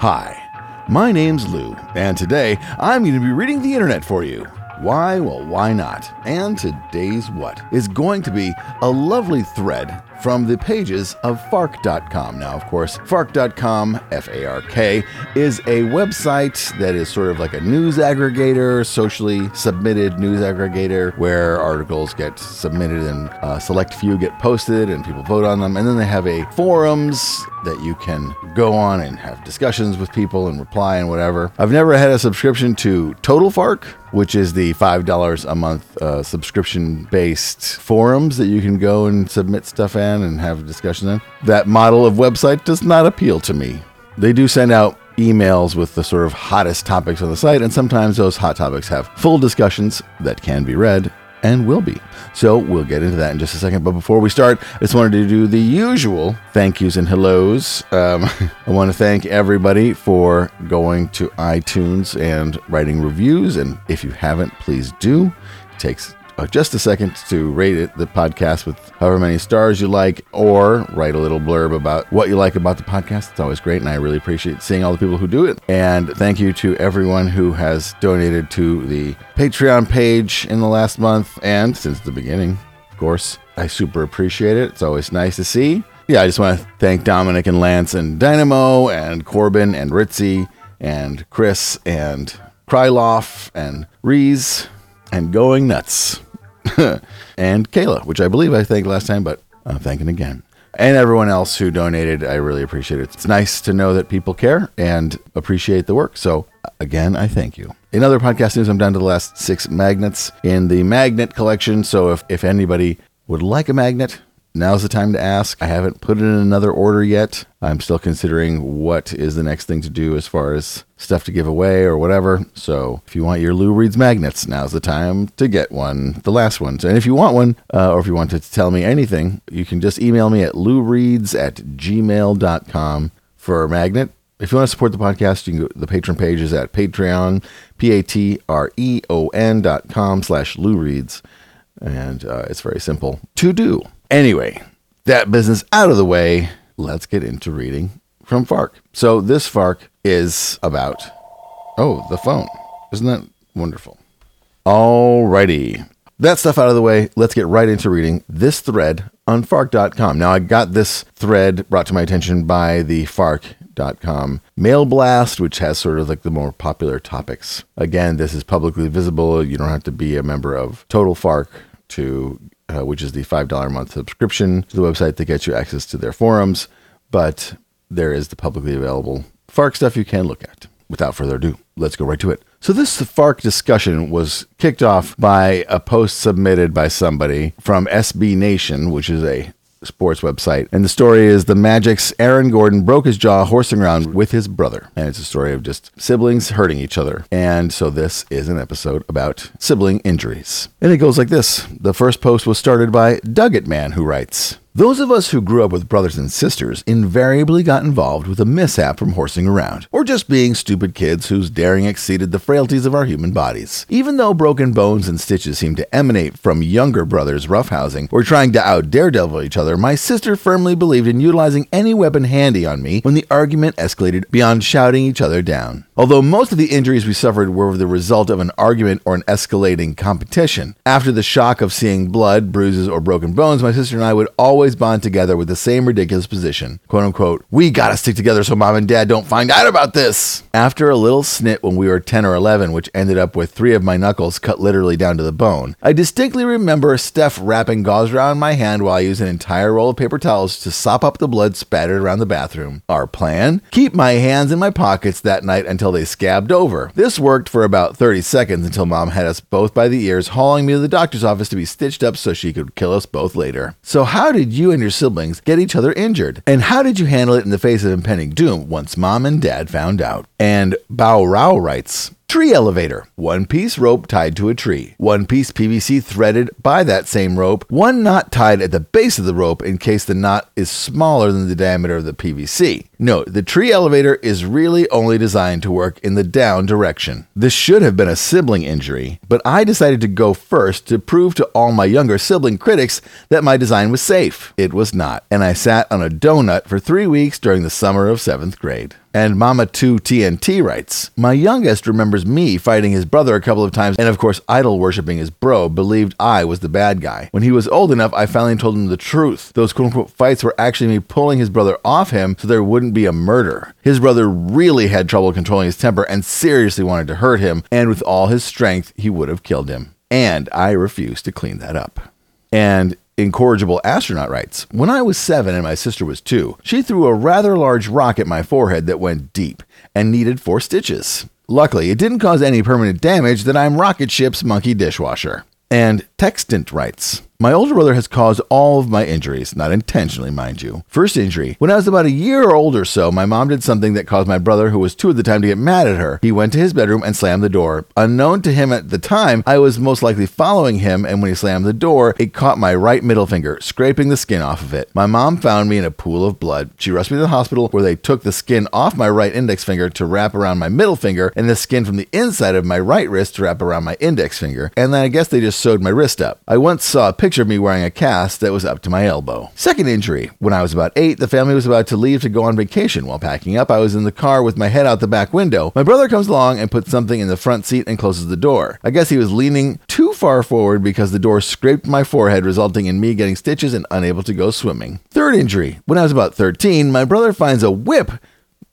Hi, my name's Lou, and today I'm going to be reading the internet for you. Why? Well, why not? And today's what is going to be a lovely thread from the pages of Fark.com. Now, of course, Fark.com, F A R K, is a website that is sort of like a news aggregator, socially submitted news aggregator, where articles get submitted and a select few get posted and people vote on them. And then they have a forums that you can go on and have discussions with people and reply and whatever. I've never had a subscription to Total Fark, which is the $5 a month uh, subscription based forums that you can go and submit stuff in and have a discussion in. That model of website does not appeal to me. They do send out emails with the sort of hottest topics on the site, and sometimes those hot topics have full discussions that can be read and will be. So we'll get into that in just a second. But before we start, I just wanted to do the usual thank yous and hellos. Um, I want to thank everybody for going to iTunes and writing reviews. And if you haven't, please do. It takes Uh, just a second to rate it, the podcast with however many stars you like, or write a little blurb about what you like about the podcast. It's always great, and I really appreciate seeing all the people who do it. And thank you to everyone who has donated to the Patreon page in the last month and since the beginning, of course. I super appreciate it. It's always nice to see. Yeah, I just want to thank Dominic and Lance and Dynamo and Corbin and Ritzy and Chris and Kryloff and Reese and Going Nuts. and Kayla, which I believe I thanked last time, but I'm thanking again. And everyone else who donated, I really appreciate it. It's nice to know that people care and appreciate the work. So, again, I thank you. In other podcast news, I'm down to the last six magnets in the magnet collection. So, if, if anybody would like a magnet, now's the time to ask. I haven't put it in another order yet. I'm still considering what is the next thing to do as far as stuff to give away or whatever. So if you want your Lou Reads magnets, now's the time to get one, the last one. And if you want one, uh, or if you want to tell me anything, you can just email me at loureads at gmail.com for a magnet. If you want to support the podcast, you can go, the Patreon page is at Patreon, P-A-T-R-E-O-N dot com slash Lou Reads. And uh, it's very simple to do. Anyway, that business out of the way, let's get into reading from Fark. So this Fark is about, oh, the phone. Isn't that wonderful? Alrighty. That stuff out of the way, let's get right into reading this thread on Fark.com. Now, I got this thread brought to my attention by the Fark.com mail blast, which has sort of like the more popular topics. Again, this is publicly visible. You don't have to be a member of Total Fark to, uh, which is the $5 a month subscription to the website that gets you access to their forums, but there is the publicly available Fark stuff you can look at. Without further ado, let's go right to it. So, this Fark discussion was kicked off by a post submitted by somebody from SB Nation, which is a sports website. And the story is the Magic's Aaron Gordon broke his jaw horsing around with his brother. And it's a story of just siblings hurting each other. And so this is an episode about sibling injuries. And it goes like this The first post was started by Dugget Man, who writes, those of us who grew up with brothers and sisters invariably got involved with a mishap from horsing around, or just being stupid kids whose daring exceeded the frailties of our human bodies. Even though broken bones and stitches seemed to emanate from younger brothers roughhousing or trying to out daredevil each other, my sister firmly believed in utilizing any weapon handy on me when the argument escalated beyond shouting each other down. Although most of the injuries we suffered were the result of an argument or an escalating competition, after the shock of seeing blood, bruises, or broken bones, my sister and I would always bond together with the same ridiculous position. Quote unquote, we gotta stick together so mom and dad don't find out about this. After a little snit when we were 10 or 11, which ended up with three of my knuckles cut literally down to the bone, I distinctly remember Steph wrapping gauze around my hand while I used an entire roll of paper towels to sop up the blood spattered around the bathroom. Our plan? Keep my hands in my pockets that night until they scabbed over. This worked for about 30 seconds until mom had us both by the ears, hauling me to the doctor's office to be stitched up so she could kill us both later. So, how did you and your siblings get each other injured? And how did you handle it in the face of impending doom once mom and dad found out? And Bao Rao writes, Tree elevator. One piece rope tied to a tree. One piece PVC threaded by that same rope. One knot tied at the base of the rope in case the knot is smaller than the diameter of the PVC. Note, the tree elevator is really only designed to work in the down direction. This should have been a sibling injury, but I decided to go first to prove to all my younger sibling critics that my design was safe. It was not, and I sat on a donut for three weeks during the summer of seventh grade. And Mama 2 TNT writes My youngest remembers me fighting his brother a couple of times, and of course, idol worshipping his bro believed I was the bad guy. When he was old enough, I finally told him the truth. Those quote unquote fights were actually me pulling his brother off him so there wouldn't be a murder. His brother really had trouble controlling his temper and seriously wanted to hurt him, and with all his strength, he would have killed him. And I refused to clean that up. And incorrigible astronaut writes When I was seven and my sister was two, she threw a rather large rock at my forehead that went deep and needed four stitches. Luckily, it didn't cause any permanent damage that I'm rocket ship's monkey dishwasher. And Textant writes my older brother has caused all of my injuries, not intentionally, mind you. First injury. When I was about a year old or so, my mom did something that caused my brother, who was two at the time, to get mad at her. He went to his bedroom and slammed the door. Unknown to him at the time, I was most likely following him, and when he slammed the door, it caught my right middle finger, scraping the skin off of it. My mom found me in a pool of blood. She rushed me to the hospital where they took the skin off my right index finger to wrap around my middle finger, and the skin from the inside of my right wrist to wrap around my index finger. And then I guess they just sewed my wrist up. I once saw a picture of me wearing a cast cast that was up to my elbow. Second injury. When I was about eight, the family was about to leave to go on vacation. While packing up, I was in the car with my head out the back window. My brother comes along and puts something in the front seat and closes the door. I guess he was leaning too far forward because the door scraped my forehead, resulting in me getting stitches and unable to go swimming. Third injury. When I was about 13, my brother finds a whip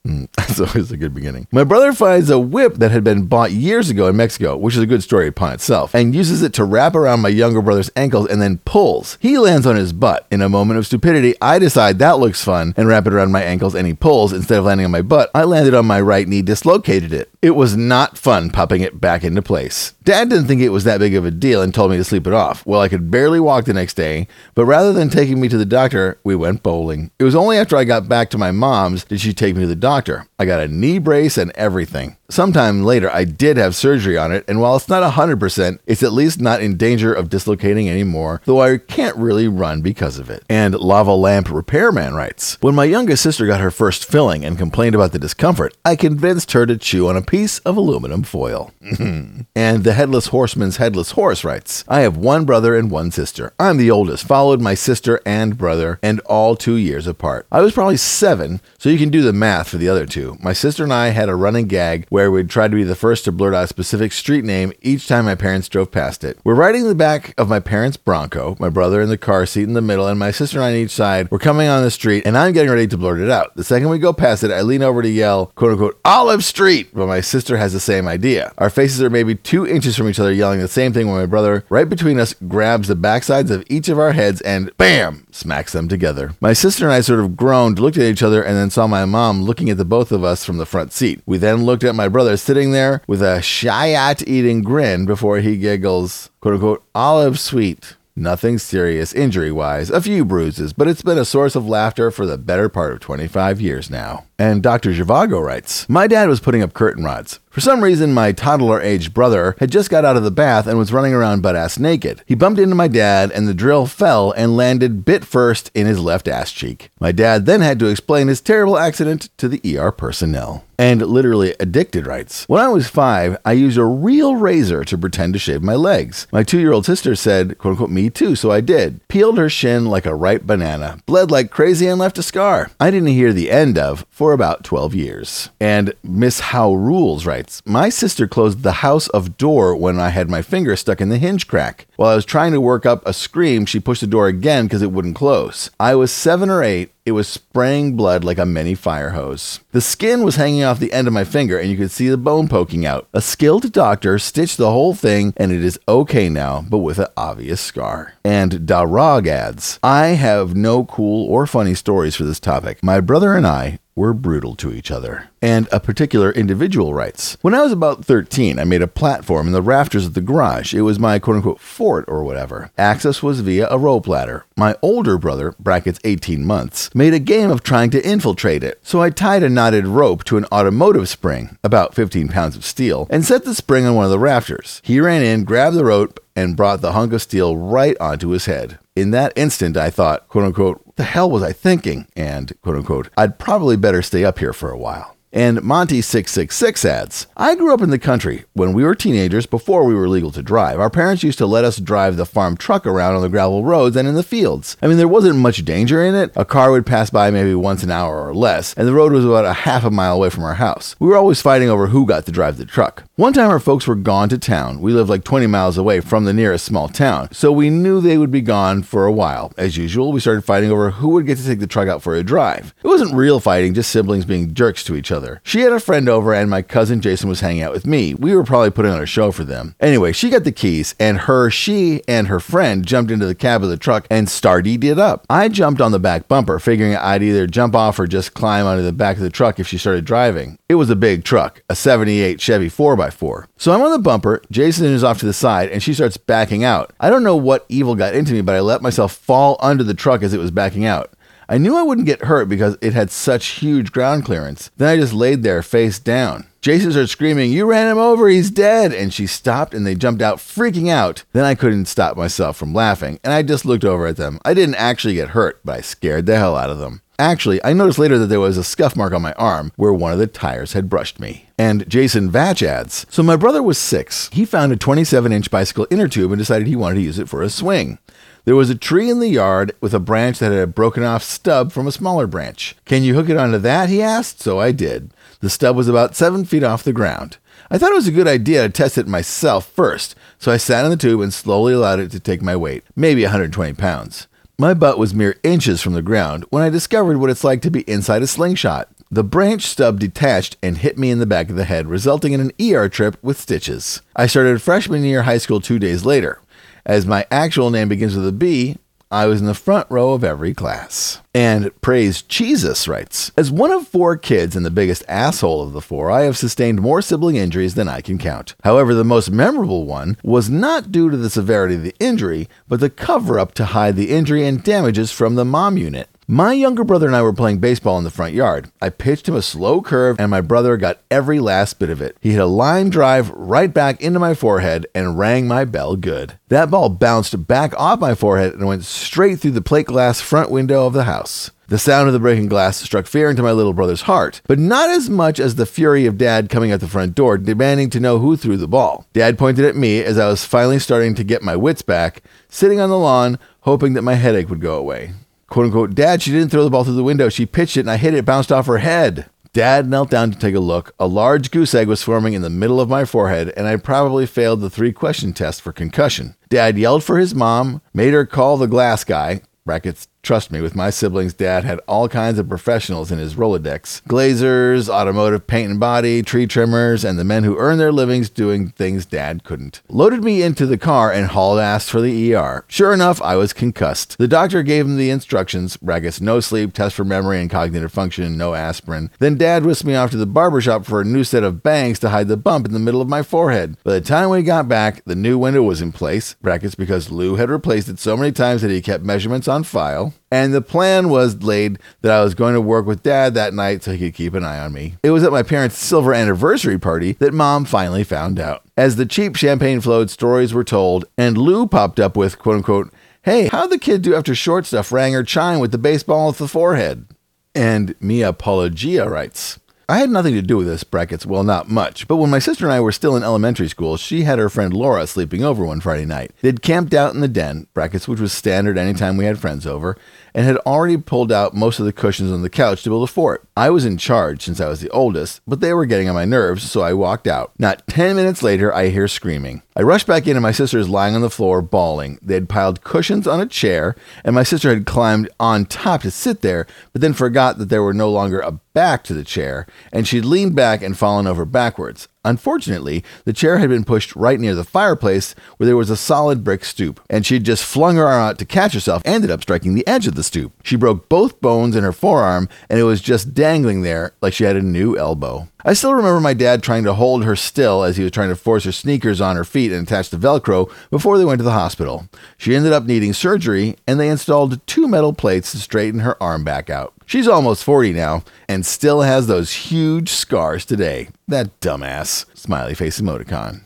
Mm, that's always a good beginning. My brother finds a whip that had been bought years ago in Mexico, which is a good story upon itself, and uses it to wrap around my younger brother's ankles and then pulls. He lands on his butt. In a moment of stupidity, I decide that looks fun and wrap it around my ankles and he pulls. Instead of landing on my butt, I landed on my right knee, dislocated it. It was not fun popping it back into place. Dad didn't think it was that big of a deal and told me to sleep it off. Well, I could barely walk the next day, but rather than taking me to the doctor, we went bowling. It was only after I got back to my mom's did she take me to the doctor. I got a knee brace and everything. Sometime later, I did have surgery on it, and while it's not 100%, it's at least not in danger of dislocating anymore, though I can't really run because of it. And Lava Lamp Repairman writes When my youngest sister got her first filling and complained about the discomfort, I convinced her to chew on a piece of aluminum foil. and the Headless Horseman's Headless Horse writes I have one brother and one sister. I'm the oldest, followed my sister and brother, and all two years apart. I was probably seven, so you can do the math for the other two. My sister and I had a running gag where we'd try to be the first to blurt out a specific street name each time my parents drove past it. We're riding in the back of my parents' Bronco, my brother in the car seat in the middle, and my sister on each side. We're coming on the street, and I'm getting ready to blurt it out. The second we go past it, I lean over to yell, quote unquote, Olive Street, but my sister has the same idea. Our faces are maybe two inches from each other, yelling the same thing when my brother, right between us, grabs the backsides of each of our heads and BAM! smacks them together. My sister and I sort of groaned, looked at each other, and then saw my mom looking at the both of us from the front seat. We then looked at my brother sitting there with a shyat eating grin before he giggles, quote unquote, olive sweet. Nothing serious injury wise, a few bruises, but it's been a source of laughter for the better part of 25 years now. And Dr. Zhivago writes My dad was putting up curtain rods. For some reason, my toddler aged brother had just got out of the bath and was running around butt ass naked. He bumped into my dad, and the drill fell and landed bit first in his left ass cheek. My dad then had to explain his terrible accident to the ER personnel. And literally addicted writes When I was five, I used a real razor to pretend to shave my legs. My two year old sister said, quote unquote, me too, so I did. Peeled her shin like a ripe banana, bled like crazy, and left a scar. I didn't hear the end of for about 12 years. And Miss How Rules writes My sister closed the house of door when I had my finger stuck in the hinge crack. While I was trying to work up a scream, she pushed the door again because it wouldn't close. I was seven or eight. It was spraying blood like a mini fire hose. The skin was hanging off the end of my finger and you could see the bone poking out. A skilled doctor stitched the whole thing and it is okay now, but with an obvious scar. And Darog adds, I have no cool or funny stories for this topic. My brother and I were brutal to each other. And a particular individual writes When I was about 13, I made a platform in the rafters of the garage. It was my quote unquote fort or whatever. Access was via a rope ladder. My older brother, brackets 18 months, made a game of trying to infiltrate it. So I tied a knotted rope to an automotive spring, about 15 pounds of steel, and set the spring on one of the rafters. He ran in, grabbed the rope, and brought the hunk of steel right onto his head. In that instant, I thought, quote unquote, The hell was I thinking? And, quote unquote, I'd probably better stay up here for a while. And Monty666 adds I grew up in the country. When we were teenagers, before we were legal to drive, our parents used to let us drive the farm truck around on the gravel roads and in the fields. I mean, there wasn't much danger in it. A car would pass by maybe once an hour or less, and the road was about a half a mile away from our house. We were always fighting over who got to drive the truck. One time, our folks were gone to town. We lived like 20 miles away from the nearest small town, so we knew they would be gone for a while. As usual, we started fighting over who would get to take the truck out for a drive. It wasn't real fighting, just siblings being jerks to each other. She had a friend over, and my cousin Jason was hanging out with me. We were probably putting on a show for them. Anyway, she got the keys, and her, she, and her friend jumped into the cab of the truck and started it up. I jumped on the back bumper, figuring I'd either jump off or just climb onto the back of the truck if she started driving. It was a big truck, a 78 Chevy 4x4. So I'm on the bumper, Jason is off to the side, and she starts backing out. I don't know what evil got into me, but I let myself fall under the truck as it was backing out. I knew I wouldn't get hurt because it had such huge ground clearance. Then I just laid there face down. Jason started screaming, You ran him over, he's dead. And she stopped and they jumped out, freaking out. Then I couldn't stop myself from laughing, and I just looked over at them. I didn't actually get hurt, but I scared the hell out of them. Actually, I noticed later that there was a scuff mark on my arm where one of the tires had brushed me. And Jason Vatch adds So my brother was six. He found a 27 inch bicycle inner tube and decided he wanted to use it for a swing. There was a tree in the yard with a branch that had a broken off stub from a smaller branch. Can you hook it onto that? he asked. So I did. The stub was about seven feet off the ground. I thought it was a good idea to test it myself first, so I sat in the tube and slowly allowed it to take my weight, maybe 120 pounds. My butt was mere inches from the ground when I discovered what it's like to be inside a slingshot. The branch stub detached and hit me in the back of the head, resulting in an ER trip with stitches. I started freshman year high school two days later. As my actual name begins with a B, I was in the front row of every class. And Praise Jesus writes As one of four kids and the biggest asshole of the four, I have sustained more sibling injuries than I can count. However, the most memorable one was not due to the severity of the injury, but the cover up to hide the injury and damages from the mom unit. My younger brother and I were playing baseball in the front yard. I pitched him a slow curve, and my brother got every last bit of it. He hit a line drive right back into my forehead and rang my bell good. That ball bounced back off my forehead and went straight through the plate glass front window of the house. The sound of the breaking glass struck fear into my little brother's heart, but not as much as the fury of Dad coming at the front door, demanding to know who threw the ball. Dad pointed at me as I was finally starting to get my wits back, sitting on the lawn, hoping that my headache would go away quote unquote, Dad, she didn't throw the ball through the window. She pitched it and I hit it, bounced off her head. Dad knelt down to take a look. A large goose egg was forming in the middle of my forehead, and I probably failed the three question test for concussion. Dad yelled for his mom, made her call the glass guy, brackets Trust me, with my siblings, dad had all kinds of professionals in his Rolodex glazers, automotive paint and body, tree trimmers, and the men who earn their livings doing things dad couldn't. Loaded me into the car and hauled ass for the ER. Sure enough, I was concussed. The doctor gave him the instructions Ragus, no sleep, test for memory and cognitive function, no aspirin. Then dad whisked me off to the barbershop for a new set of bangs to hide the bump in the middle of my forehead. By the time we got back, the new window was in place, brackets, because Lou had replaced it so many times that he kept measurements on file. And the plan was laid that I was going to work with dad that night so he could keep an eye on me. It was at my parents' silver anniversary party that mom finally found out. As the cheap champagne flowed, stories were told, and Lou popped up with, quote unquote, Hey, how'd the kid do after short stuff rang her chime with the baseball at the forehead? And Mia Apologia writes, I had nothing to do with this, brackets, well, not much, but when my sister and I were still in elementary school, she had her friend Laura sleeping over one Friday night. They'd camped out in the den, brackets, which was standard anytime we had friends over, and had already pulled out most of the cushions on the couch to build a fort. I was in charge since I was the oldest, but they were getting on my nerves, so I walked out. Not 10 minutes later, I hear screaming. I rush back in, and my sister is lying on the floor, bawling. They had piled cushions on a chair, and my sister had climbed on top to sit there, but then forgot that there were no longer a back to the chair, and she'd leaned back and fallen over backwards. Unfortunately, the chair had been pushed right near the fireplace where there was a solid brick stoop, and she'd just flung her arm out to catch herself, and ended up striking the edge of the stoop. She broke both bones in her forearm, and it was just dangling there like she had a new elbow. I still remember my dad trying to hold her still as he was trying to force her sneakers on her feet and attach the Velcro before they went to the hospital. She ended up needing surgery, and they installed two metal plates to straighten her arm back out. She's almost 40 now and still has those huge scars today. That dumbass. Smiley face emoticon.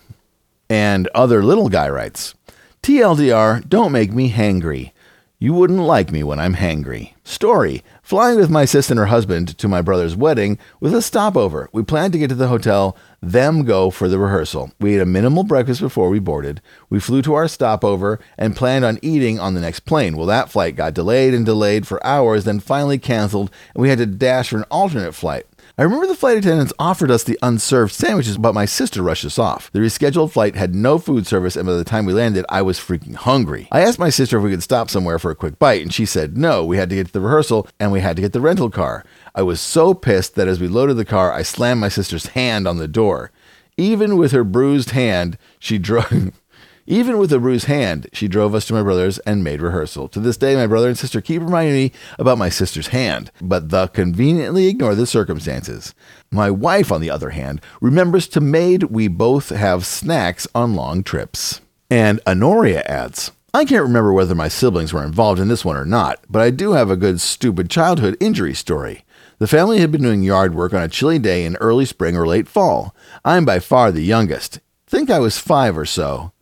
And other little guy writes TLDR, don't make me hangry. You wouldn't like me when I'm hangry. Story Flying with my sister and her husband to my brother's wedding with a stopover. We planned to get to the hotel, them go for the rehearsal. We ate a minimal breakfast before we boarded. We flew to our stopover and planned on eating on the next plane. Well, that flight got delayed and delayed for hours, then finally canceled, and we had to dash for an alternate flight. I remember the flight attendants offered us the unserved sandwiches, but my sister rushed us off. The rescheduled flight had no food service, and by the time we landed, I was freaking hungry. I asked my sister if we could stop somewhere for a quick bite, and she said no, we had to get to the rehearsal and we had to get the rental car. I was so pissed that as we loaded the car, I slammed my sister's hand on the door. Even with her bruised hand, she drove. Even with a bruised hand, she drove us to my brother's and made rehearsal. To this day, my brother and sister keep reminding me about my sister's hand, but the conveniently ignore the circumstances. My wife, on the other hand, remembers to maid we both have snacks on long trips. And Honoria adds, I can't remember whether my siblings were involved in this one or not, but I do have a good stupid childhood injury story. The family had been doing yard work on a chilly day in early spring or late fall. I'm by far the youngest. Think I was five or so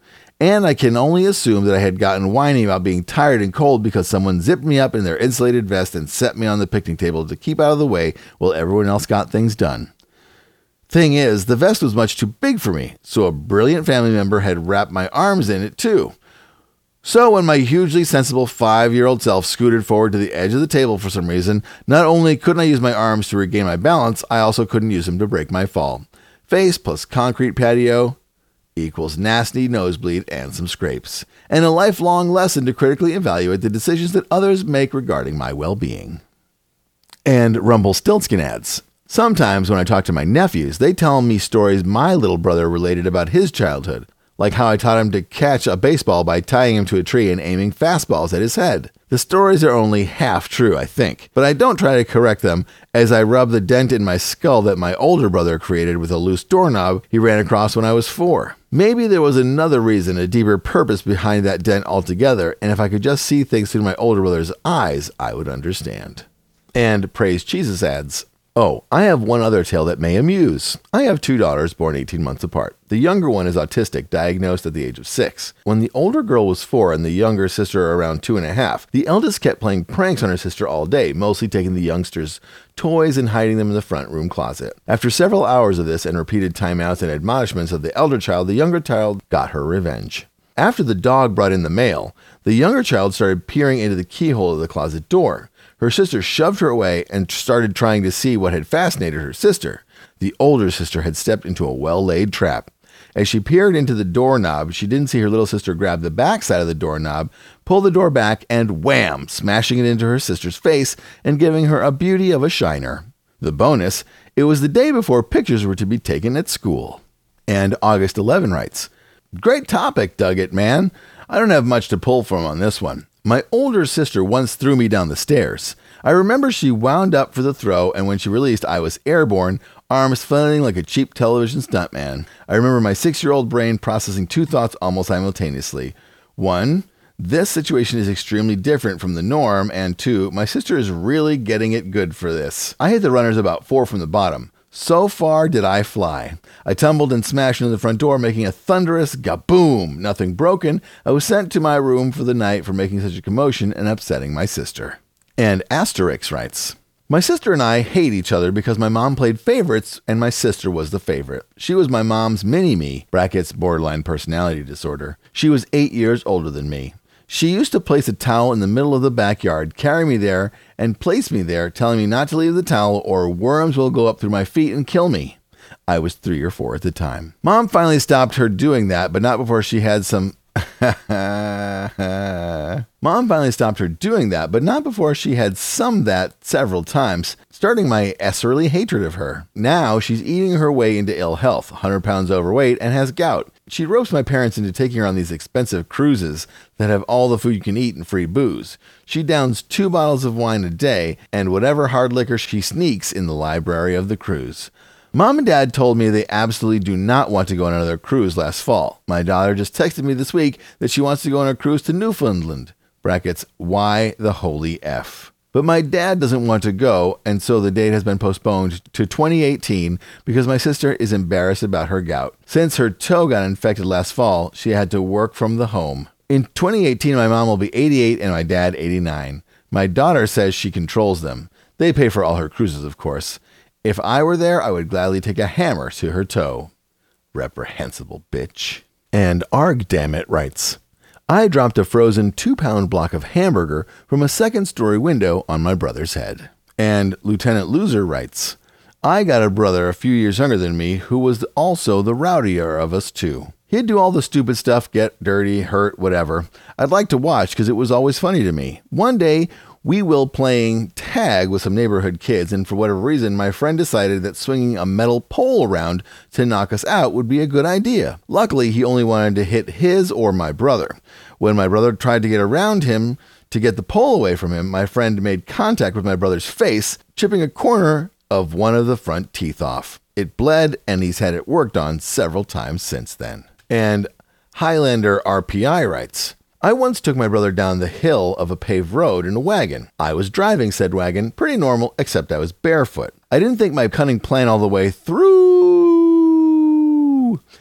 and I can only assume that I had gotten whiny about being tired and cold because someone zipped me up in their insulated vest and set me on the picnic table to keep out of the way while everyone else got things done. Thing is, the vest was much too big for me, so a brilliant family member had wrapped my arms in it too. So, when my hugely sensible five year old self scooted forward to the edge of the table for some reason, not only couldn't I use my arms to regain my balance, I also couldn't use them to break my fall. Face plus concrete patio, equals nasty nosebleed and some scrapes, and a lifelong lesson to critically evaluate the decisions that others make regarding my well being. And Rumpelstiltskin adds Sometimes when I talk to my nephews, they tell me stories my little brother related about his childhood, like how I taught him to catch a baseball by tying him to a tree and aiming fastballs at his head. The stories are only half true, I think, but I don't try to correct them as I rub the dent in my skull that my older brother created with a loose doorknob he ran across when I was four. Maybe there was another reason, a deeper purpose behind that dent altogether, and if I could just see things through my older brother's eyes, I would understand. And Praise Jesus adds, Oh, I have one other tale that may amuse. I have two daughters born 18 months apart. The younger one is autistic, diagnosed at the age of six. When the older girl was four and the younger sister around two and a half, the eldest kept playing pranks on her sister all day, mostly taking the youngster's toys and hiding them in the front room closet. After several hours of this and repeated timeouts and admonishments of the elder child, the younger child got her revenge. After the dog brought in the mail, the younger child started peering into the keyhole of the closet door. Her sister shoved her away and started trying to see what had fascinated her sister. The older sister had stepped into a well laid trap. As she peered into the doorknob, she didn't see her little sister grab the back side of the doorknob, pull the door back, and wham, smashing it into her sister's face and giving her a beauty of a shiner. The bonus, it was the day before pictures were to be taken at school. And August 11 writes, Great topic, Dug it, man. I don't have much to pull from on this one. My older sister once threw me down the stairs. I remember she wound up for the throw, and when she released, I was airborne, arms flailing like a cheap television stuntman. I remember my six year old brain processing two thoughts almost simultaneously. One, this situation is extremely different from the norm, and two, my sister is really getting it good for this. I hit the runners about four from the bottom. So far did I fly. I tumbled and smashed into the front door, making a thunderous gaboom. Nothing broken. I was sent to my room for the night for making such a commotion and upsetting my sister. And Asterix writes, my sister and I hate each other because my mom played favorites and my sister was the favorite. She was my mom's mini me, brackets borderline personality disorder. She was eight years older than me. She used to place a towel in the middle of the backyard, carry me there, and place me there, telling me not to leave the towel or worms will go up through my feet and kill me. I was three or four at the time. Mom finally stopped her doing that, but not before she had some. Mom finally stopped her doing that, but not before she had summed that several times, starting my esserly hatred of her. Now she's eating her way into ill health, 100 pounds overweight, and has gout. She ropes my parents into taking her on these expensive cruises that have all the food you can eat and free booze. She downs two bottles of wine a day and whatever hard liquor she sneaks in the library of the cruise. Mom and Dad told me they absolutely do not want to go on another cruise last fall. My daughter just texted me this week that she wants to go on a cruise to Newfoundland. Brackets, why the holy F? But my dad doesn't want to go, and so the date has been postponed to 2018 because my sister is embarrassed about her gout. Since her toe got infected last fall, she had to work from the home. In 2018, my mom will be 88 and my dad 89. My daughter says she controls them. They pay for all her cruises, of course. If I were there, I would gladly take a hammer to her toe. Reprehensible bitch. And Arg Dammit writes I dropped a frozen two pound block of hamburger from a second story window on my brother's head. And Lieutenant Loser writes I got a brother a few years younger than me who was also the rowdier of us two. He'd do all the stupid stuff, get dirty, hurt, whatever. I'd like to watch because it was always funny to me. One day, we will playing tag with some neighborhood kids, and for whatever reason, my friend decided that swinging a metal pole around to knock us out would be a good idea. Luckily, he only wanted to hit his or my brother. When my brother tried to get around him to get the pole away from him, my friend made contact with my brother's face, chipping a corner of one of the front teeth off. It bled, and he's had it worked on several times since then. And Highlander RPI writes, I once took my brother down the hill of a paved road in a wagon. I was driving said wagon, pretty normal, except I was barefoot. I didn't think my cunning plan all the way through.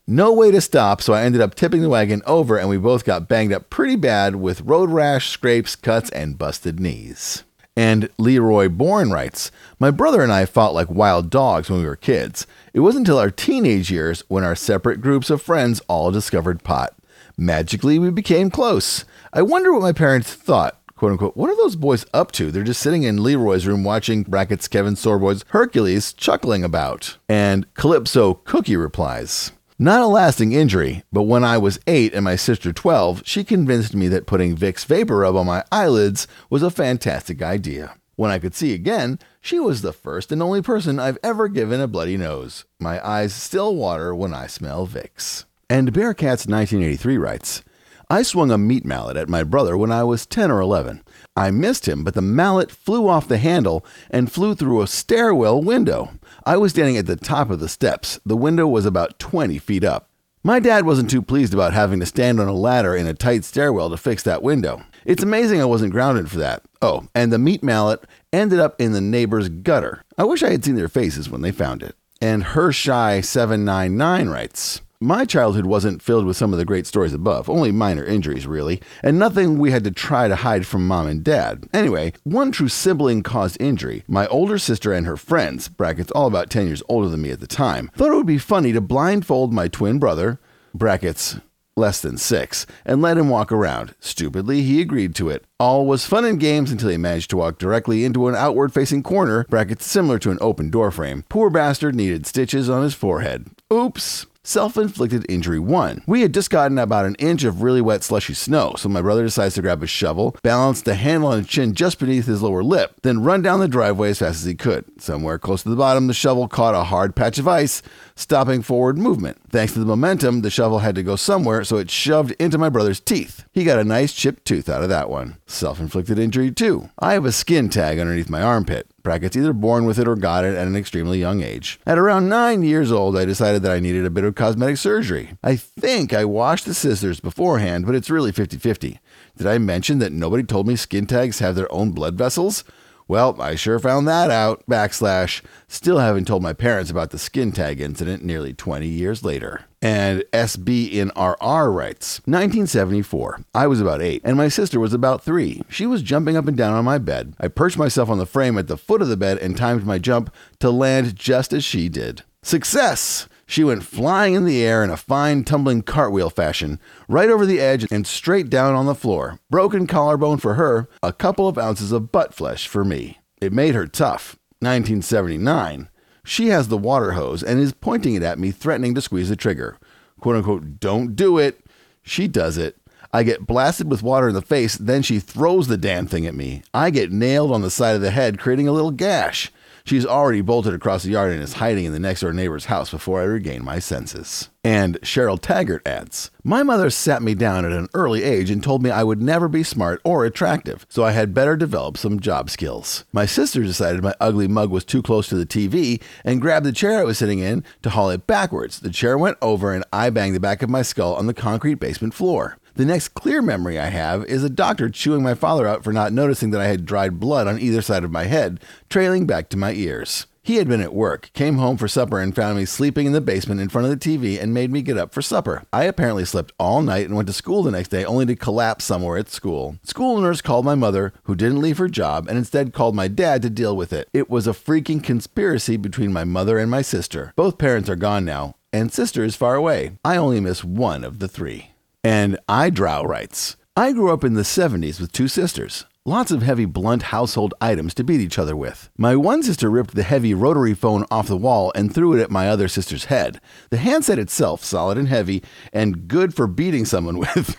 No way to stop, so I ended up tipping the wagon over, and we both got banged up pretty bad with road rash, scrapes, cuts, and busted knees. And Leroy Bourne writes My brother and I fought like wild dogs when we were kids. It wasn't until our teenage years when our separate groups of friends all discovered pot. Magically, we became close. I wonder what my parents thought. Quote unquote, what are those boys up to? They're just sitting in Leroy's room watching brackets Kevin Sorbo's Hercules chuckling about. And Calypso Cookie replies, not a lasting injury, but when I was 8 and my sister 12, she convinced me that putting Vicks VapoRub on my eyelids was a fantastic idea. When I could see again, she was the first and only person I've ever given a bloody nose. My eyes still water when I smell Vicks. And Bearcats 1983 writes, I swung a meat mallet at my brother when I was 10 or 11. I missed him, but the mallet flew off the handle and flew through a stairwell window. I was standing at the top of the steps. The window was about 20 feet up. My dad wasn't too pleased about having to stand on a ladder in a tight stairwell to fix that window. It's amazing I wasn't grounded for that. Oh, and the meat mallet ended up in the neighbor's gutter. I wish I had seen their faces when they found it. And Hershai799 writes, my childhood wasn't filled with some of the great stories above, only minor injuries, really, and nothing we had to try to hide from mom and dad. Anyway, one true sibling caused injury. My older sister and her friends, brackets all about 10 years older than me at the time, thought it would be funny to blindfold my twin brother, brackets less than six, and let him walk around. Stupidly, he agreed to it. All was fun and games until he managed to walk directly into an outward facing corner, brackets similar to an open door frame. Poor bastard needed stitches on his forehead. Oops. Self inflicted injury 1. We had just gotten about an inch of really wet, slushy snow, so my brother decides to grab a shovel, balance the handle on his chin just beneath his lower lip, then run down the driveway as fast as he could. Somewhere close to the bottom, the shovel caught a hard patch of ice, stopping forward movement. Thanks to the momentum, the shovel had to go somewhere, so it shoved into my brother's teeth. He got a nice chipped tooth out of that one. Self inflicted injury too. I have a skin tag underneath my armpit brackets either born with it or got it at an extremely young age. At around nine years old, I decided that I needed a bit of cosmetic surgery. I think I washed the scissors beforehand, but it's really 50 50. Did I mention that nobody told me skin tags have their own blood vessels? Well, I sure found that out. Backslash. Still haven't told my parents about the skin tag incident nearly 20 years later. And SB in RR writes 1974. I was about eight, and my sister was about three. She was jumping up and down on my bed. I perched myself on the frame at the foot of the bed and timed my jump to land just as she did. Success! She went flying in the air in a fine tumbling cartwheel fashion, right over the edge and straight down on the floor. Broken collarbone for her, a couple of ounces of butt flesh for me. It made her tough. 1979. She has the water hose and is pointing it at me, threatening to squeeze the trigger. Quote unquote, don't do it. She does it. I get blasted with water in the face, then she throws the damn thing at me. I get nailed on the side of the head, creating a little gash. She's already bolted across the yard and is hiding in the next door neighbor's house before I regain my senses. And Cheryl Taggart adds My mother sat me down at an early age and told me I would never be smart or attractive, so I had better develop some job skills. My sister decided my ugly mug was too close to the TV and grabbed the chair I was sitting in to haul it backwards. The chair went over and I banged the back of my skull on the concrete basement floor. The next clear memory I have is a doctor chewing my father out for not noticing that I had dried blood on either side of my head, trailing back to my ears. He had been at work, came home for supper, and found me sleeping in the basement in front of the TV and made me get up for supper. I apparently slept all night and went to school the next day only to collapse somewhere at school. School nurse called my mother, who didn't leave her job, and instead called my dad to deal with it. It was a freaking conspiracy between my mother and my sister. Both parents are gone now, and sister is far away. I only miss one of the three. And Eyedrow writes I grew up in the 70s with two sisters. Lots of heavy, blunt household items to beat each other with. My one sister ripped the heavy rotary phone off the wall and threw it at my other sister's head. The handset itself, solid and heavy, and good for beating someone with.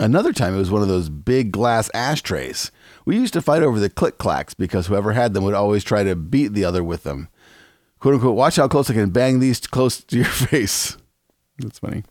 Another time it was one of those big glass ashtrays. We used to fight over the click clacks because whoever had them would always try to beat the other with them. Quote unquote, watch how close I can bang these close to your face. That's funny.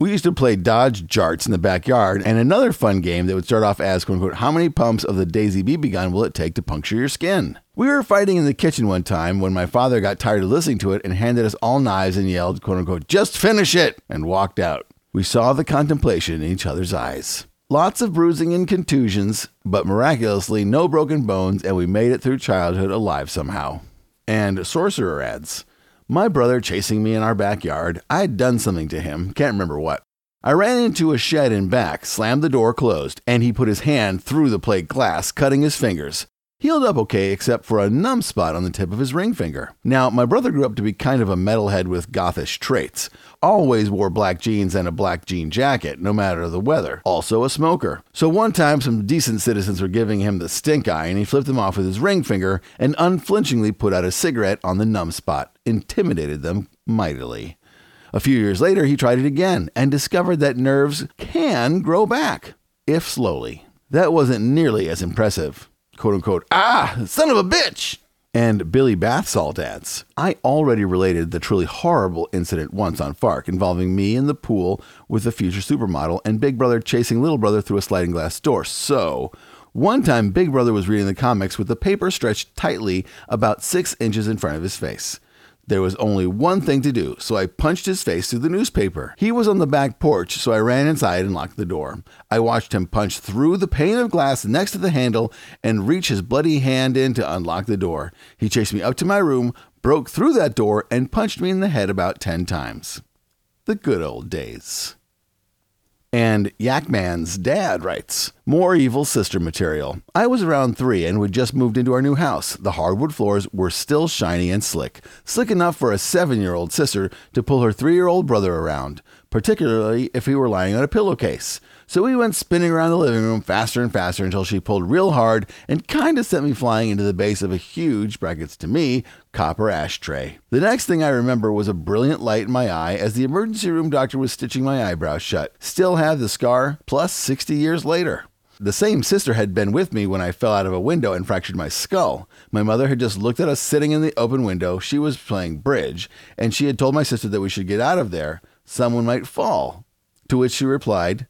We used to play dodge jarts in the backyard, and another fun game that would start off as, quote unquote, how many pumps of the Daisy BB gun will it take to puncture your skin? We were fighting in the kitchen one time when my father got tired of listening to it and handed us all knives and yelled, quote unquote, just finish it, and walked out. We saw the contemplation in each other's eyes. Lots of bruising and contusions, but miraculously no broken bones, and we made it through childhood alive somehow. And Sorcerer adds, my brother chasing me in our backyard. I had done something to him, can't remember what. I ran into a shed in back, slammed the door closed, and he put his hand through the plate glass, cutting his fingers. Healed up okay, except for a numb spot on the tip of his ring finger. Now, my brother grew up to be kind of a metalhead with gothish traits. Always wore black jeans and a black jean jacket, no matter the weather. Also a smoker. So one time, some decent citizens were giving him the stink eye, and he flipped them off with his ring finger and unflinchingly put out a cigarette on the numb spot, intimidated them mightily. A few years later, he tried it again and discovered that nerves can grow back, if slowly. That wasn't nearly as impressive quote unquote, ah, son of a bitch. And Billy Bathsalt adds, I already related the truly horrible incident once on Fark involving me in the pool with a future supermodel and Big Brother chasing Little Brother through a sliding glass door. So, one time Big Brother was reading the comics with the paper stretched tightly about six inches in front of his face. There was only one thing to do, so I punched his face through the newspaper. He was on the back porch, so I ran inside and locked the door. I watched him punch through the pane of glass next to the handle and reach his bloody hand in to unlock the door. He chased me up to my room, broke through that door, and punched me in the head about 10 times. The good old days. And Yakman's dad writes, More evil sister material. I was around three and we'd just moved into our new house. The hardwood floors were still shiny and slick, slick enough for a seven year old sister to pull her three year old brother around, particularly if he were lying on a pillowcase. So we went spinning around the living room faster and faster until she pulled real hard and kind of sent me flying into the base of a huge, brackets to me, copper ashtray. The next thing I remember was a brilliant light in my eye as the emergency room doctor was stitching my eyebrows shut. Still have the scar, plus 60 years later. The same sister had been with me when I fell out of a window and fractured my skull. My mother had just looked at us sitting in the open window. She was playing bridge, and she had told my sister that we should get out of there. Someone might fall. To which she replied,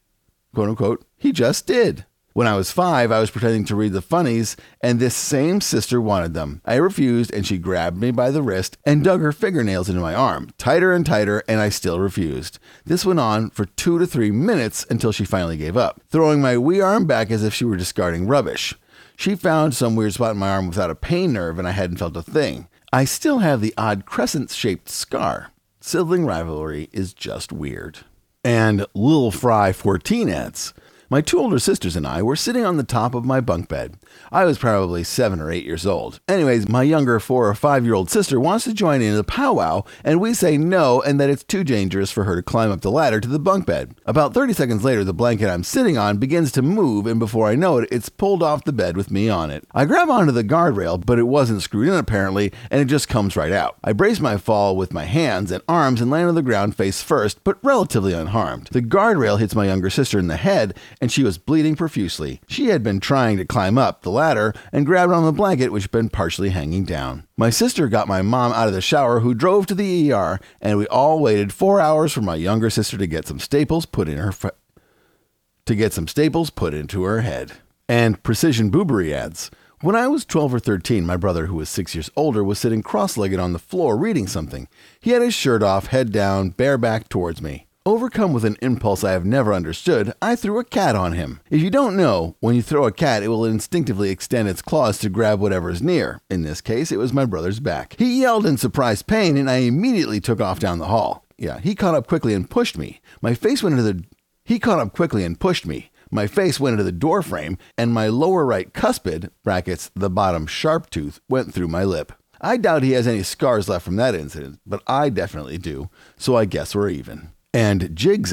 quote unquote, he just did. When I was five, I was pretending to read the funnies, and this same sister wanted them. I refused, and she grabbed me by the wrist and dug her fingernails into my arm, tighter and tighter, and I still refused. This went on for two to three minutes until she finally gave up, throwing my wee arm back as if she were discarding rubbish. She found some weird spot in my arm without a pain nerve, and I hadn't felt a thing. I still have the odd crescent shaped scar. Sibling rivalry is just weird. And Lil Fry 14 adds, my two older sisters and I were sitting on the top of my bunk bed. I was probably seven or eight years old. Anyways, my younger four or five year old sister wants to join in the powwow, and we say no and that it's too dangerous for her to climb up the ladder to the bunk bed. About 30 seconds later, the blanket I'm sitting on begins to move, and before I know it, it's pulled off the bed with me on it. I grab onto the guardrail, but it wasn't screwed in apparently, and it just comes right out. I brace my fall with my hands and arms and land on the ground face first, but relatively unharmed. The guardrail hits my younger sister in the head, and she was bleeding profusely. She had been trying to climb up the ladder and grabbed on the blanket, which had been partially hanging down. My sister got my mom out of the shower, who drove to the ER, and we all waited four hours for my younger sister to get some staples put in her. Fa- to get some staples put into her head. And Precision Boobery adds, when I was 12 or 13, my brother, who was six years older, was sitting cross legged on the floor reading something. He had his shirt off, head down, bareback towards me. Overcome with an impulse I have never understood, I threw a cat on him. If you don't know, when you throw a cat, it will instinctively extend its claws to grab whatever is near. In this case, it was my brother's back. He yelled in surprised pain, and I immediately took off down the hall. Yeah, he caught up quickly and pushed me. My face went into the. He caught up quickly and pushed me. My face went into the door frame, and my lower right cuspid (brackets the bottom sharp tooth) went through my lip. I doubt he has any scars left from that incident, but I definitely do, so I guess we're even. And Jigs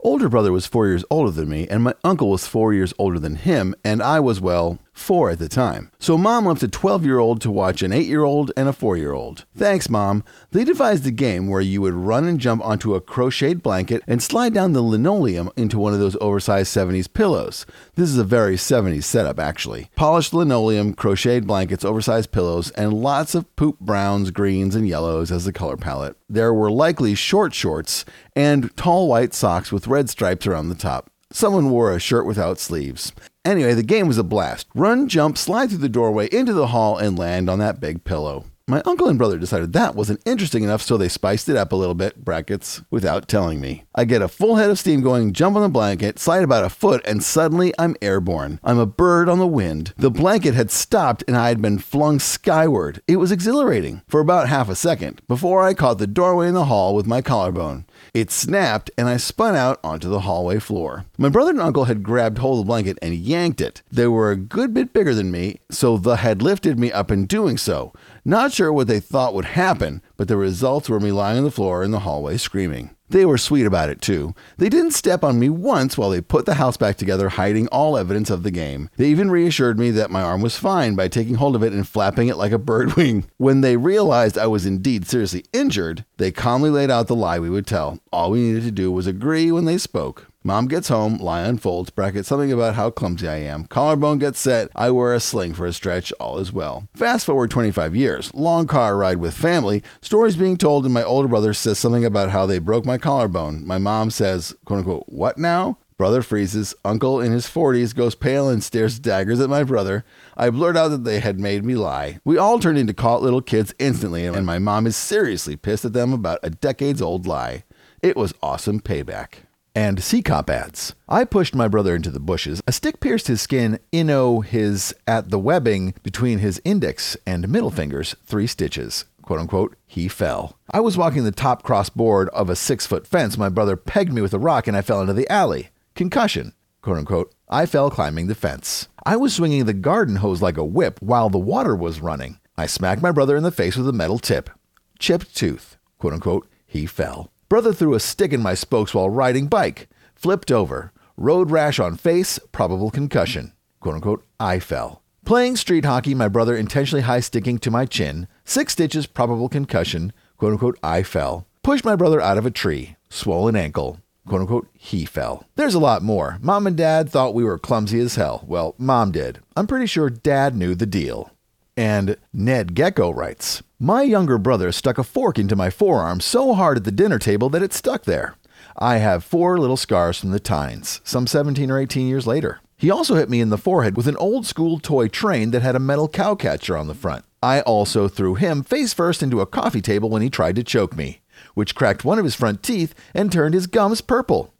older brother was four years older than me, and my uncle was four years older than him, and I was, well, four at the time. So mom left a 12 year old to watch an 8 year old and a 4 year old. Thanks, mom. They devised a game where you would run and jump onto a crocheted blanket and slide down the linoleum into one of those oversized 70s pillows. This is a very 70s setup, actually. Polished linoleum, crocheted blankets, oversized pillows, and lots of poop browns, greens, and yellows as the color palette. There were likely short shorts and tall white socks with red stripes around the top. Someone wore a shirt without sleeves. Anyway, the game was a blast. Run, jump, slide through the doorway into the hall, and land on that big pillow. My uncle and brother decided that wasn't interesting enough, so they spiced it up a little bit, brackets, without telling me. I get a full head of steam going, jump on the blanket, slide about a foot, and suddenly I'm airborne. I'm a bird on the wind. The blanket had stopped and I had been flung skyward. It was exhilarating for about half a second before I caught the doorway in the hall with my collarbone. It snapped and I spun out onto the hallway floor. My brother and uncle had grabbed hold of the blanket and yanked it. They were a good bit bigger than me, so the had lifted me up in doing so. Not sure what they thought would happen, but the results were me lying on the floor in the hallway screaming. They were sweet about it too. They didn't step on me once while they put the house back together, hiding all evidence of the game. They even reassured me that my arm was fine by taking hold of it and flapping it like a bird wing. When they realized I was indeed seriously injured, they calmly laid out the lie we would tell. All we needed to do was agree when they spoke. Mom gets home, lie unfolds, bracket something about how clumsy I am. Collarbone gets set, I wear a sling for a stretch, all is well. Fast forward 25 years, long car ride with family, stories being told, and my older brother says something about how they broke my collarbone. My mom says, quote unquote, what now? Brother freezes. Uncle in his 40s goes pale and stares daggers at my brother. I blurt out that they had made me lie. We all turn into caught little kids instantly, and my mom is seriously pissed at them about a decades old lie. It was awesome payback and C-Cop adds. I pushed my brother into the bushes. A stick pierced his skin, inno his at the webbing between his index and middle fingers, three stitches. Quote unquote, he fell. I was walking the top cross board of a six foot fence. My brother pegged me with a rock and I fell into the alley. Concussion. Quote unquote, I fell climbing the fence. I was swinging the garden hose like a whip while the water was running. I smacked my brother in the face with a metal tip. Chipped tooth. Quote unquote, he fell. Brother threw a stick in my spokes while riding bike. Flipped over. Road rash on face, probable concussion. Quote unquote, I fell. Playing street hockey, my brother intentionally high sticking to my chin. Six stitches, probable concussion. Quote unquote, I fell. Pushed my brother out of a tree. Swollen ankle. Quote unquote, he fell. There's a lot more. Mom and dad thought we were clumsy as hell. Well, mom did. I'm pretty sure dad knew the deal. And Ned Gecko writes My younger brother stuck a fork into my forearm so hard at the dinner table that it stuck there. I have four little scars from the tines, some 17 or 18 years later. He also hit me in the forehead with an old school toy train that had a metal cow catcher on the front. I also threw him face first into a coffee table when he tried to choke me, which cracked one of his front teeth and turned his gums purple.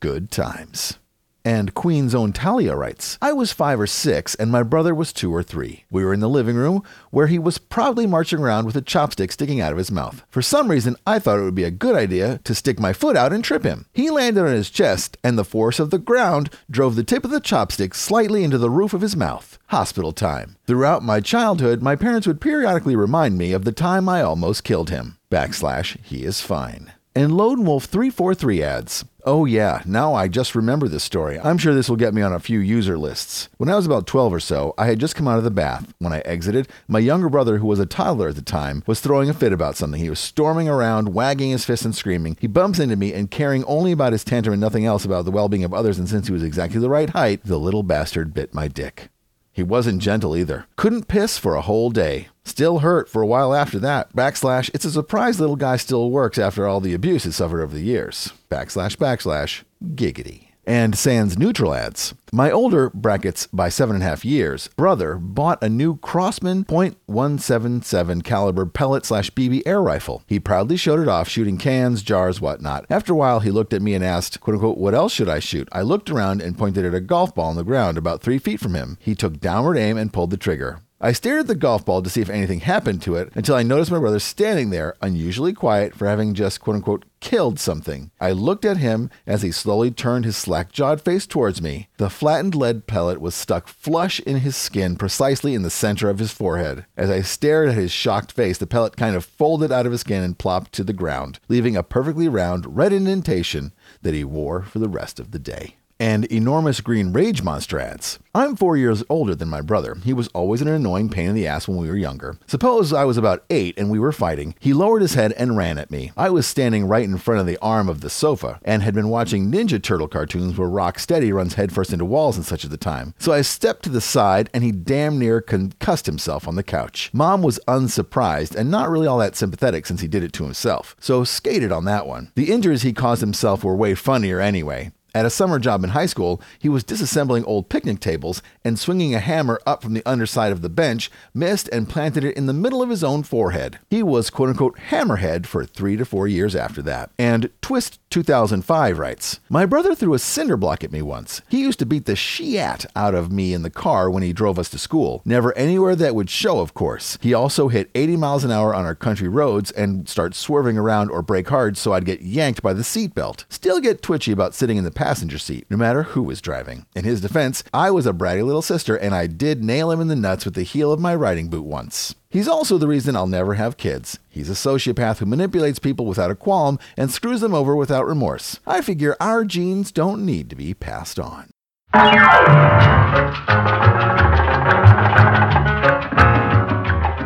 Good times. And Queen's own Talia writes I was five or six, and my brother was two or three. We were in the living room where he was proudly marching around with a chopstick sticking out of his mouth. For some reason, I thought it would be a good idea to stick my foot out and trip him. He landed on his chest, and the force of the ground drove the tip of the chopstick slightly into the roof of his mouth. Hospital time. Throughout my childhood, my parents would periodically remind me of the time I almost killed him. Backslash, he is fine and Lone Wolf 343 adds, Oh, yeah, now I just remember this story. I'm sure this will get me on a few user lists. When I was about 12 or so, I had just come out of the bath. When I exited, my younger brother, who was a toddler at the time, was throwing a fit about something. He was storming around, wagging his fists and screaming. He bumps into me and caring only about his tantrum and nothing else about the well being of others, and since he was exactly the right height, the little bastard bit my dick. He wasn't gentle either. Couldn't piss for a whole day. Still hurt for a while after that. Backslash, it's a surprise little guy still works after all the abuse he suffered over the years. Backslash, backslash, giggity. And Sans neutral adds. my older brackets by seven and a half years brother bought a new Crosman .177 caliber pellet slash BB air rifle. He proudly showed it off, shooting cans, jars, whatnot. After a while, he looked at me and asked, "quote unquote," what else should I shoot? I looked around and pointed at a golf ball on the ground about three feet from him. He took downward aim and pulled the trigger. I stared at the golf ball to see if anything happened to it until I noticed my brother standing there, unusually quiet for having just quote unquote killed something. I looked at him as he slowly turned his slack jawed face towards me. The flattened lead pellet was stuck flush in his skin, precisely in the center of his forehead. As I stared at his shocked face, the pellet kind of folded out of his skin and plopped to the ground, leaving a perfectly round red indentation that he wore for the rest of the day and enormous green rage monster adds. I'm four years older than my brother. He was always an annoying pain in the ass when we were younger. Suppose I was about eight and we were fighting. He lowered his head and ran at me. I was standing right in front of the arm of the sofa and had been watching Ninja Turtle cartoons where Rocksteady runs headfirst into walls and such at the time. So I stepped to the side and he damn near concussed himself on the couch. Mom was unsurprised and not really all that sympathetic since he did it to himself. So skated on that one. The injuries he caused himself were way funnier anyway. At a summer job in high school, he was disassembling old picnic tables and swinging a hammer up from the underside of the bench, missed and planted it in the middle of his own forehead. He was quote unquote hammerhead for three to four years after that. And Twist 2005 writes My brother threw a cinder block at me once. He used to beat the shiat out of me in the car when he drove us to school. Never anywhere that would show, of course. He also hit 80 miles an hour on our country roads and start swerving around or brake hard so I'd get yanked by the seatbelt. Still get twitchy about sitting in the seat, no matter who was driving. In his defense, I was a bratty little sister and I did nail him in the nuts with the heel of my riding boot once. He's also the reason I'll never have kids. He's a sociopath who manipulates people without a qualm and screws them over without remorse. I figure our genes don't need to be passed on.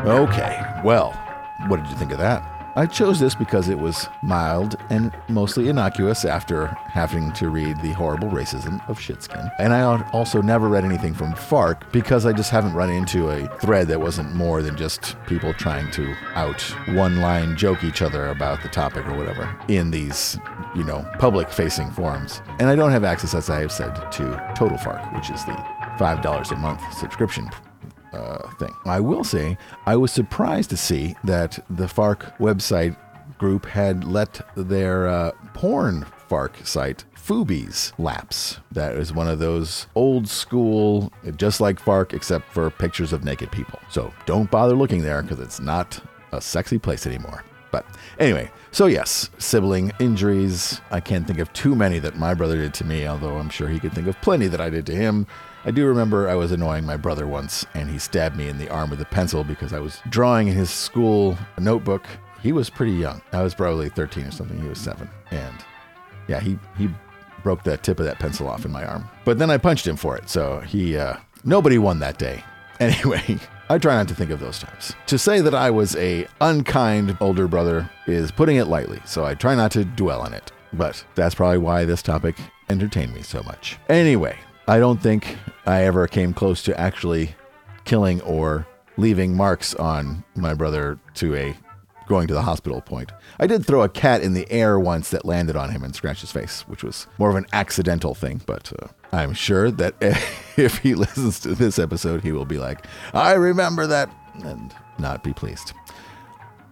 Okay, well, what did you think of that? I chose this because it was mild and mostly innocuous after having to read the horrible racism of Shitskin. And I also never read anything from Fark because I just haven't run into a thread that wasn't more than just people trying to out one line joke each other about the topic or whatever in these, you know, public facing forums. And I don't have access, as I have said, to Total Fark, which is the $5 a month subscription uh, thing. I will say, I was surprised to see that the Fark website group had let their uh, porn Fark site Foobies lapse. That is one of those old school, just like Fark, except for pictures of naked people. So don't bother looking there because it's not a sexy place anymore. But anyway, so yes, sibling injuries. I can't think of too many that my brother did to me, although I'm sure he could think of plenty that I did to him. I do remember I was annoying my brother once, and he stabbed me in the arm with a pencil because I was drawing in his school notebook. He was pretty young. I was probably 13 or something. He was seven. And yeah, he, he broke the tip of that pencil off in my arm. But then I punched him for it. So he, uh, nobody won that day. Anyway, I try not to think of those times. To say that I was a unkind older brother is putting it lightly, so I try not to dwell on it. But that's probably why this topic entertained me so much. Anyway, I don't think I ever came close to actually killing or leaving marks on my brother to a going to the hospital point. I did throw a cat in the air once that landed on him and scratched his face, which was more of an accidental thing, but uh, I'm sure that if he listens to this episode, he will be like, I remember that, and not be pleased.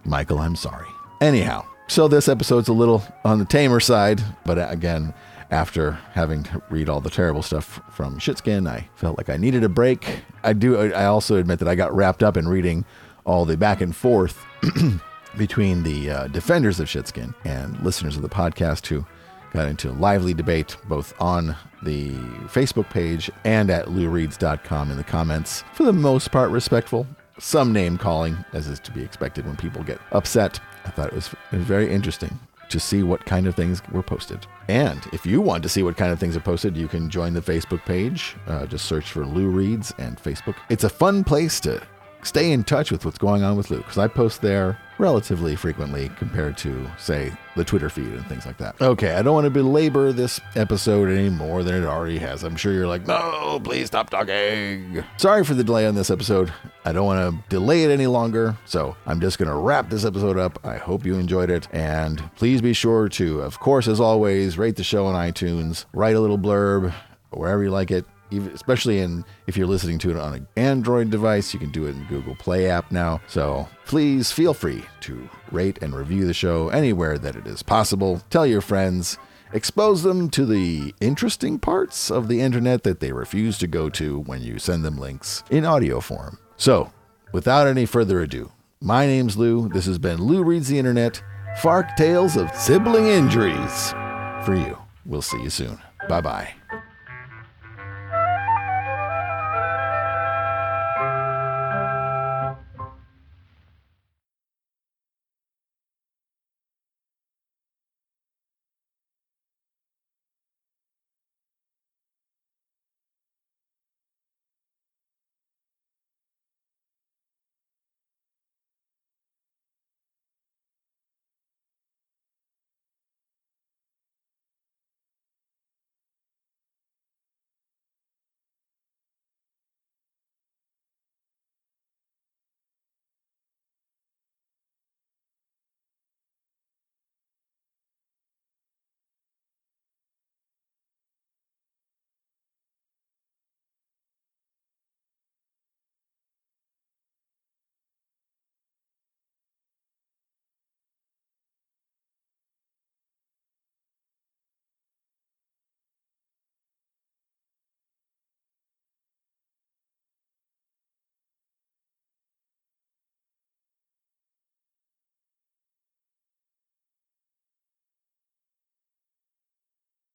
Michael, I'm sorry. Anyhow, so this episode's a little on the tamer side, but again, after having to read all the terrible stuff from Shitskin, I felt like I needed a break. I do. I also admit that I got wrapped up in reading all the back and forth between the uh, defenders of Shitskin and listeners of the podcast who got into a lively debate both on the Facebook page and at loureads.com in the comments. For the most part, respectful. Some name calling, as is to be expected when people get upset. I thought it was, it was very interesting to see what kind of things were posted. And if you want to see what kind of things are posted, you can join the Facebook page. Uh, just search for Lou Reads and Facebook. It's a fun place to stay in touch with what's going on with Luke because I post there relatively frequently compared to, say, the Twitter feed and things like that. Okay, I don't want to belabor this episode any more than it already has. I'm sure you're like, no, please stop talking. Sorry for the delay on this episode. I don't want to delay it any longer, so I'm just going to wrap this episode up. I hope you enjoyed it, and please be sure to, of course, as always, rate the show on iTunes, write a little blurb wherever you like it even, especially in if you're listening to it on an Android device, you can do it in Google Play app now. So please feel free to rate and review the show anywhere that it is possible. Tell your friends. Expose them to the interesting parts of the internet that they refuse to go to when you send them links in audio form. So, without any further ado, my name's Lou. This has been Lou Reads the Internet, Fark Tales of Sibling Injuries. For you. We'll see you soon. Bye bye.